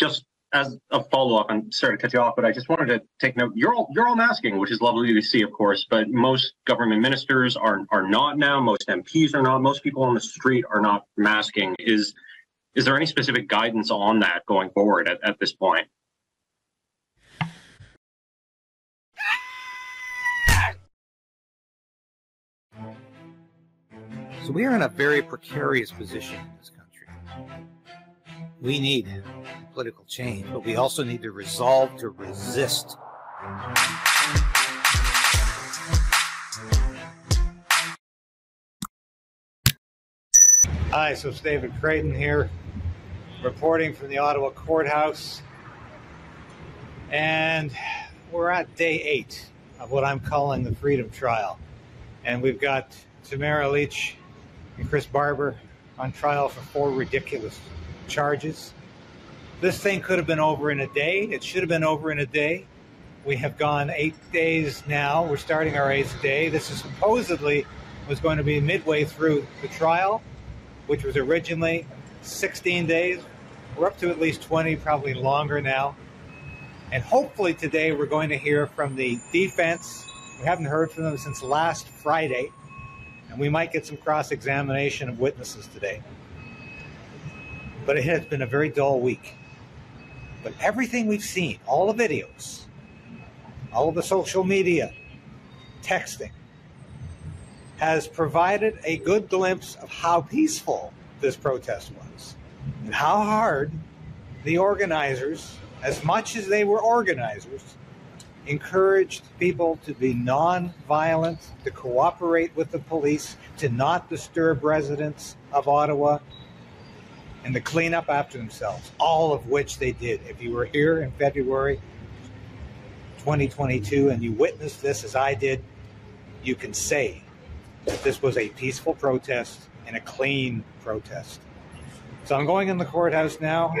just as a follow up, I'm sorry to cut you off, but I just wanted to take note. You're all you're all masking, which is lovely to see, of course. But most government ministers are are not now. Most MPs are not. Most people on the street are not masking. Is is there any specific guidance on that going forward at, at this point? So we are in a very precarious position in this country. We need political change, but we also need to resolve to resist. Hi, so it's David Krayden here, reporting from the Ottawa courthouse. And we're at day eight of what I'm calling the Freedom Trial. And we've got Tamara Lich and Chris Barber on trial for four ridiculous charges. This thing could have been over in a day. It should have been over in a day. We have gone eight days now. We're starting our eighth day. This is supposedly was going to be midway through the trial, which was originally 16 days. We're up to at least 20, probably longer now. And hopefully today we're going to hear from the defense. We haven't heard from them since last Friday and we might get some cross examination of witnesses today. But it has been a very dull week. But everything we've seen, all the videos, all the social media, texting, has provided a good glimpse of how peaceful this protest was and how hard the organizers, as much as they were organizers, encouraged people to be non-violent, to cooperate with the police, to not disturb residents of Ottawa, and to clean up after themselves, all of which they did. If you were here in February 2022 and you witnessed this as I did, you can say that this was a peaceful protest and a clean protest. So I'm going in the courthouse now.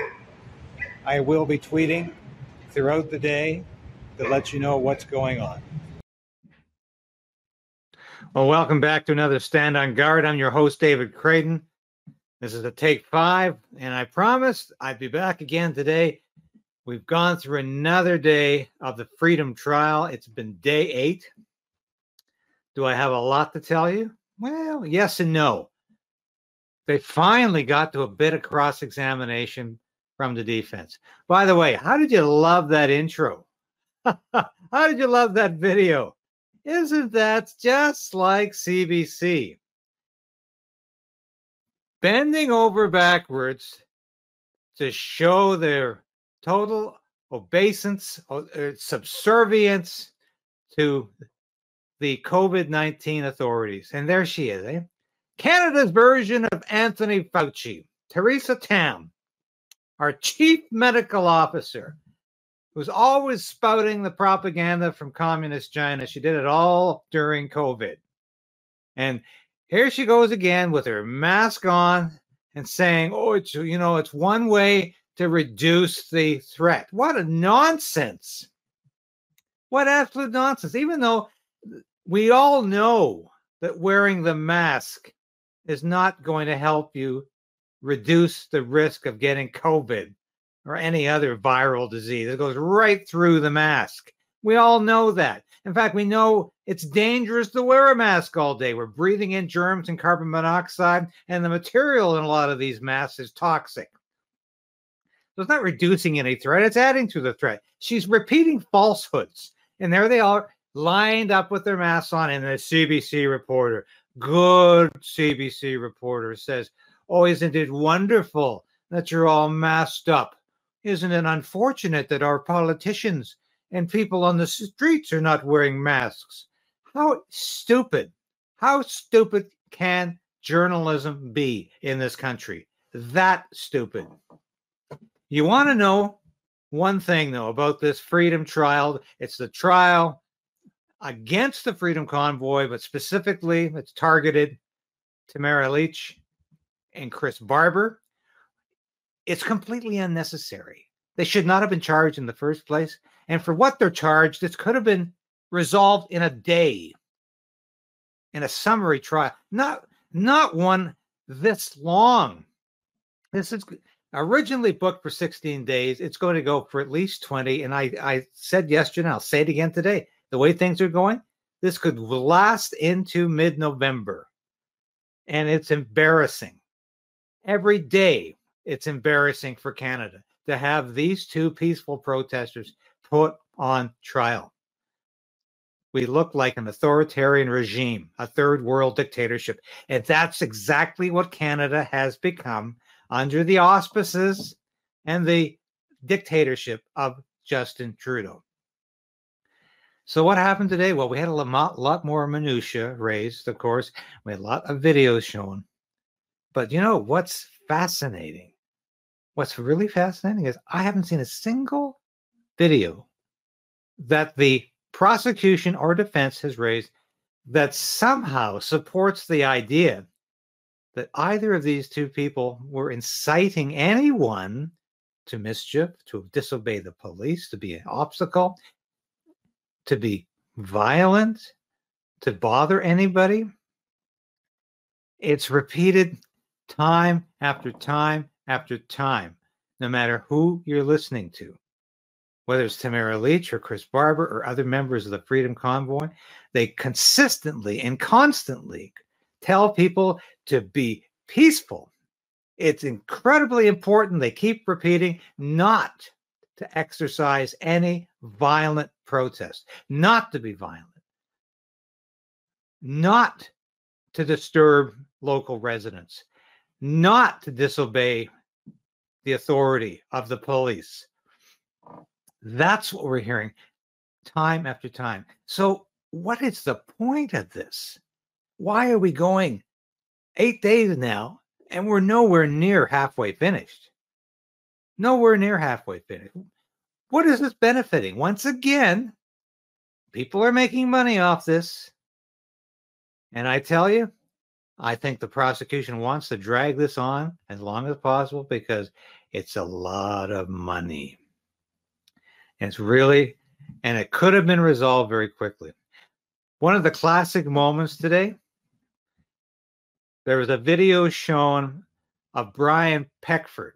I will be tweeting throughout the day that lets you know what's going on. Well, welcome back to another Stand on Guard. I'm your host, David Krayden. This is a take five, and I promised I'd be back again today. We've gone through another day of the Freedom Trial. It's been day eight. Do I have a lot to tell you? Well, yes and no. They finally got to a bit of cross examination from the defense. By the way, how did you love that intro? How did you love that video? Isn't that just like CBC? Bending over backwards to show their total obeisance, uh, subservience to the COVID 19 authorities. And there she is, eh? Canada's version of Anthony Fauci, Theresa Tam, our chief medical officer, who's always spouting the propaganda from communist China. She did it all during COVID. And here she goes again with her mask on and saying, oh, it's, you know, it's one way to reduce the threat. What a nonsense. What absolute nonsense. Even though we all know that wearing the mask is not going to help you reduce the risk of getting COVID or any other viral disease. It goes right through the mask. We all know that. In fact, we know it's dangerous to wear a mask all day. We're breathing in germs and carbon monoxide, and the material in a lot of these masks is toxic. So it's not reducing any threat, it's adding to the threat. She's repeating falsehoods. And there they are, lined up with their masks on. And the CBC reporter, good CBC reporter, says, Oh, isn't it wonderful that you're all masked up? Isn't it unfortunate that our politicians and people on the streets are not wearing masks? How stupid, how stupid can journalism be in this country? That stupid. You want to know one thing, though, about this freedom trial? It's the trial against the Freedom Convoy, but specifically it's targeted Tamara Lich and Chris Barber it's completely unnecessary. They should not have been charged in the first place. And for what they're charged, this could have been resolved in a day in a summary trial, not not one this long. This is originally booked for 16 days. It's going to go for at least 20. And I, I said yesterday, I'll say it again today. The way things are going, this could last into mid November. And it's embarrassing. Every day, it's embarrassing for Canada to have these two peaceful protesters put on trial. We look like an authoritarian regime, a third world dictatorship. And that's exactly what Canada has become under the auspices and the dictatorship of Justin Trudeau. So what happened today? Well, we had a lot, more minutia raised, of course. We had a lot of videos shown. But you know what's fascinating? What's really fascinating is I haven't seen a single video that the prosecution or defense has raised that somehow supports the idea that either of these two people were inciting anyone to mischief, to disobey the police, to be an obstacle, to be violent, to bother anybody. It's repeated time after time after time, no matter who you're listening to. Whether it's Tamara Lich or Chris Barber or other members of the Freedom Convoy, they consistently and constantly tell people to be peaceful. It's incredibly important. They keep repeating not to exercise any violent protest, not to be violent, not to disturb local residents, not to disobey the authority of the police. That's what we're hearing time after time. So, what is the point of this? why are we going eight days now and we're nowhere near halfway finished? Nowhere near halfway finished. What is this benefiting? Once again, people are making money off this. And I tell you, I think the prosecution wants to drag this on as long as possible because it's a lot of money. And it's really, and it could have been resolved very quickly. One of the classic moments today there was a video shown of Brian Peckford,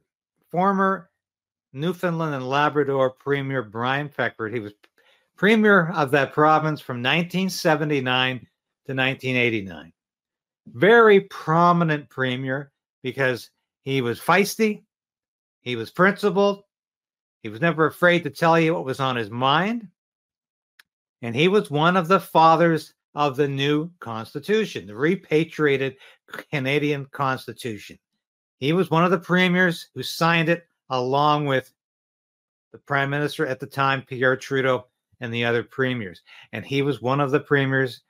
former Newfoundland and Labrador Premier Brian Peckford. He was premier of that province from 1979 to 1989. Very prominent premier because he was feisty, he was principled, he was never afraid to tell you what was on his mind, and he was one of the fathers of the new Constitution, the repatriated Canadian Constitution. He was one of the premiers who signed it along with the prime minister at the time, Pierre Trudeau, and the other premiers. And he was one of the premiers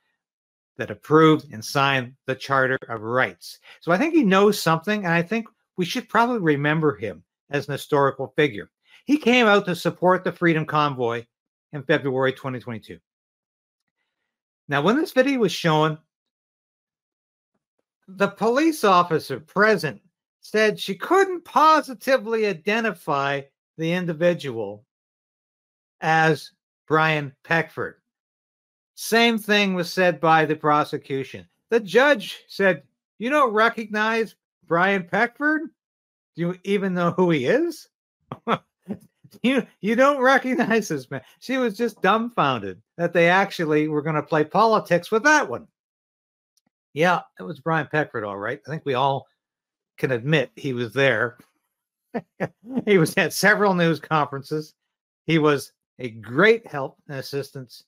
that approved and signed the Charter of Rights. So I think he knows something, and I think we should probably remember him as an historical figure. He came out to support the Freedom Convoy in February 2022. Now, when this video was shown, the police officer present said she couldn't positively identify the individual as Brian Peckford. Same thing was said by the prosecution. The judge said, You don't recognize Brian Peckford? Do you even know who he is? you you don't recognize this man. She was just dumbfounded that they actually were going to play politics with that one. Yeah, it was Brian Peckford, all right. I think we all can admit he was there. he was at several news conferences. He was a great help and assistance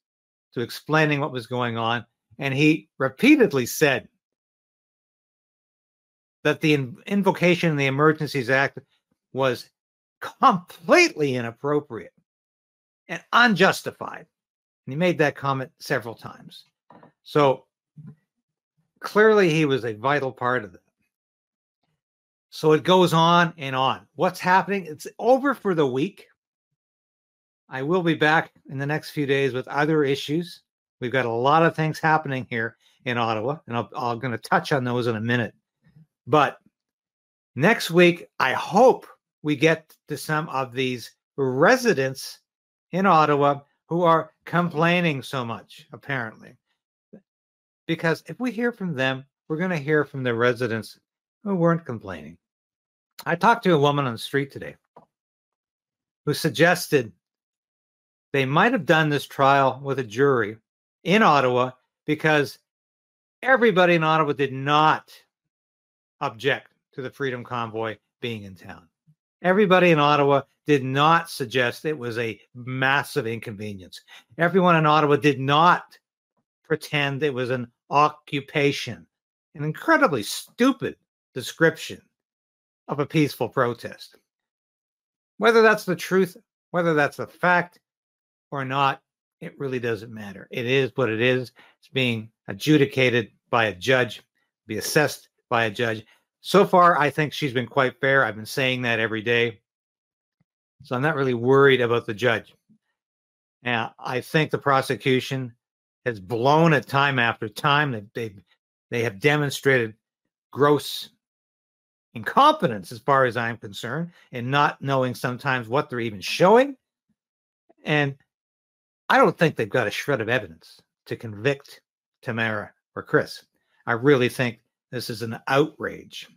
to explaining what was going on. And he repeatedly said that the invocation in the Emergencies Act was completely inappropriate and unjustified. And he made that comment several times. So clearly he was a vital part of that. So it goes on and on. What's happening? It's over for the week. I will be back in the next few days with other issues. We've got a lot of things happening here in Ottawa, and i I'm going to touch on those in a minute. But next week, I hope we get to some of these residents in Ottawa who are complaining so much, apparently. Because if we hear from them, we're going to hear from the residents who weren't complaining. I talked to a woman on the street today who suggested they might have done this trial with a jury in Ottawa because everybody in Ottawa did not object to the Freedom Convoy being in town. Everybody in Ottawa did not suggest it was a massive inconvenience. Everyone in Ottawa did not pretend it was an occupation, an incredibly stupid description of a peaceful protest. Whether that's the truth, whether that's a fact or not, it really doesn't matter. It is what it is. It's being adjudicated by a judge, be assessed by a judge. So far, I think she's been quite fair. I've been saying that every day. So I'm not really worried about the judge. Now, I think the prosecution has blown it time after time. They, they, they have demonstrated gross incompetence, as far as I'm concerned, in not knowing sometimes what they're even showing. And I don't think they've got a shred of evidence to convict Tamara or Chris. I really think this is an outrage.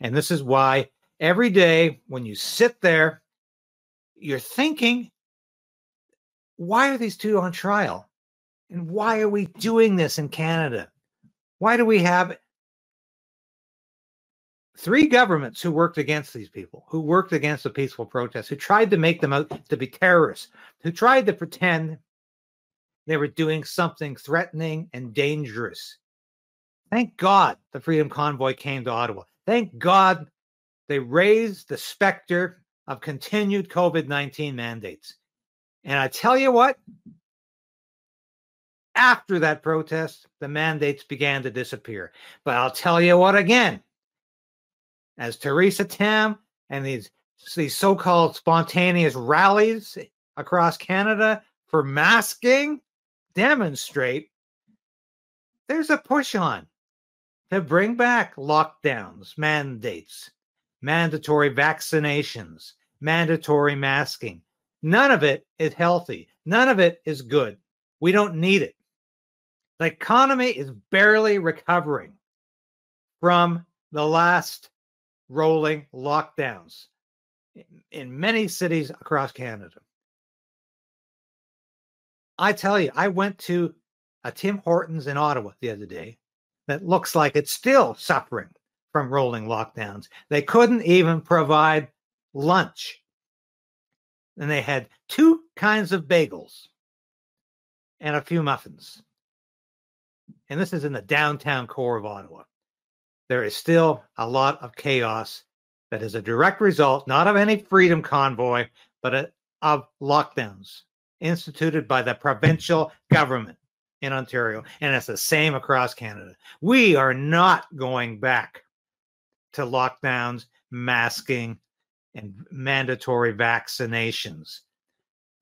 And this is why every day when you sit there, you're thinking, why are these two on trial? And why are we doing this in Canada? Why do we have three governments who worked against these people, who worked against the peaceful protests, who tried to make them out to be terrorists, who tried to pretend they were doing something threatening and dangerous. Thank God the Freedom Convoy came to Ottawa. Thank God they raised the specter of continued COVID 19 mandates. And I tell you what, after that protest, the mandates began to disappear. But I'll tell you what again, as Theresa Tam and these, these so called spontaneous rallies across Canada for masking demonstrate, there's a push on to bring back lockdowns, mandates, mandatory vaccinations, mandatory masking. None of it is healthy. None of it is good. We don't need it. The economy is barely recovering from the last rolling lockdowns in many cities across Canada. I tell you, I went to a Tim Hortons in Ottawa the other day that looks like it's still suffering from rolling lockdowns. They couldn't even provide lunch. And they had two kinds of bagels and a few muffins. And this is in the downtown core of Ottawa. There is still a lot of chaos that is a direct result, not of any freedom convoy, but of lockdowns instituted by the provincial government in Ontario, and it's the same across Canada. We are not going back to lockdowns, masking, and mandatory vaccinations.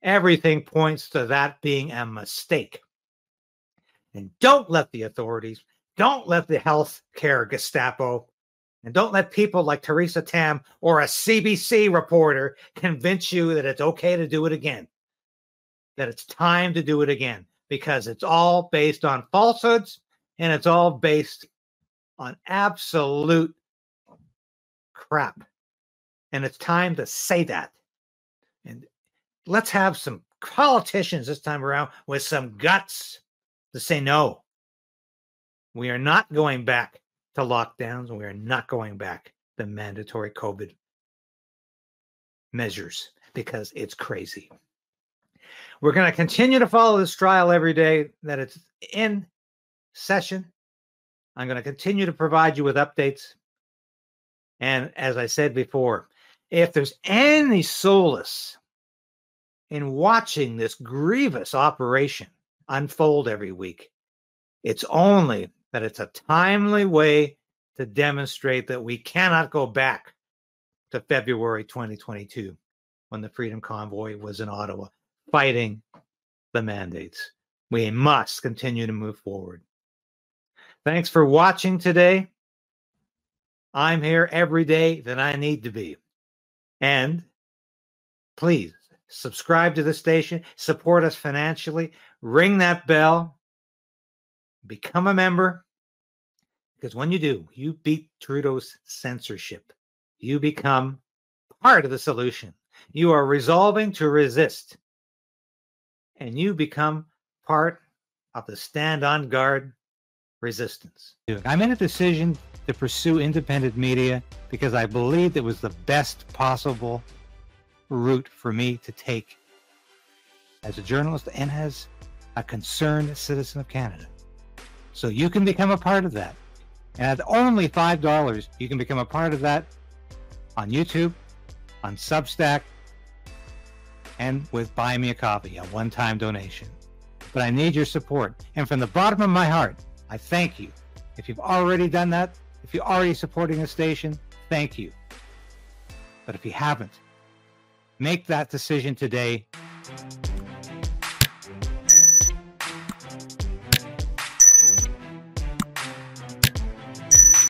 Everything points to that being a mistake. And don't let the authorities, don't let the health care Gestapo, and don't let people like Theresa Tam or a CBC reporter convince you that it's okay to do it again that it's time to do it again because it's all based on falsehoods and it's all based on absolute crap. And it's time to say that. And let's have some politicians this time around with some guts to say no. We are not going back to lockdowns. We are not going back to mandatory COVID measures because it's crazy. We're going to continue to follow this trial every day that it's in session. I'm going to continue to provide you with updates. And as I said before, if there's any solace in watching this grievous operation unfold every week, it's only that it's a timely way to demonstrate that we cannot go back to February 2022 when the Freedom Convoy was in Ottawa fighting the mandates. We must continue to move forward. Thanks for watching today. I'm here every day that I need to be. And please subscribe to the station, support us financially, ring that bell, become a member. Because when you do, you beat Trudeau's censorship. you become part of the solution. You are resolving to resist, and you become part of the stand on guard resistance. I made a decision to pursue independent media because I believed it was the best possible route for me to take as a journalist and as a concerned citizen of Canada. So you can become a part of that. And at only $5, you can become a part of that on YouTube, on Substack, and with Buy Me a Coffee, a one time donation. But I need your support. And from the bottom of my heart, I thank you. If you've already done that, if you're already supporting the station, thank you. But if you haven't, make that decision today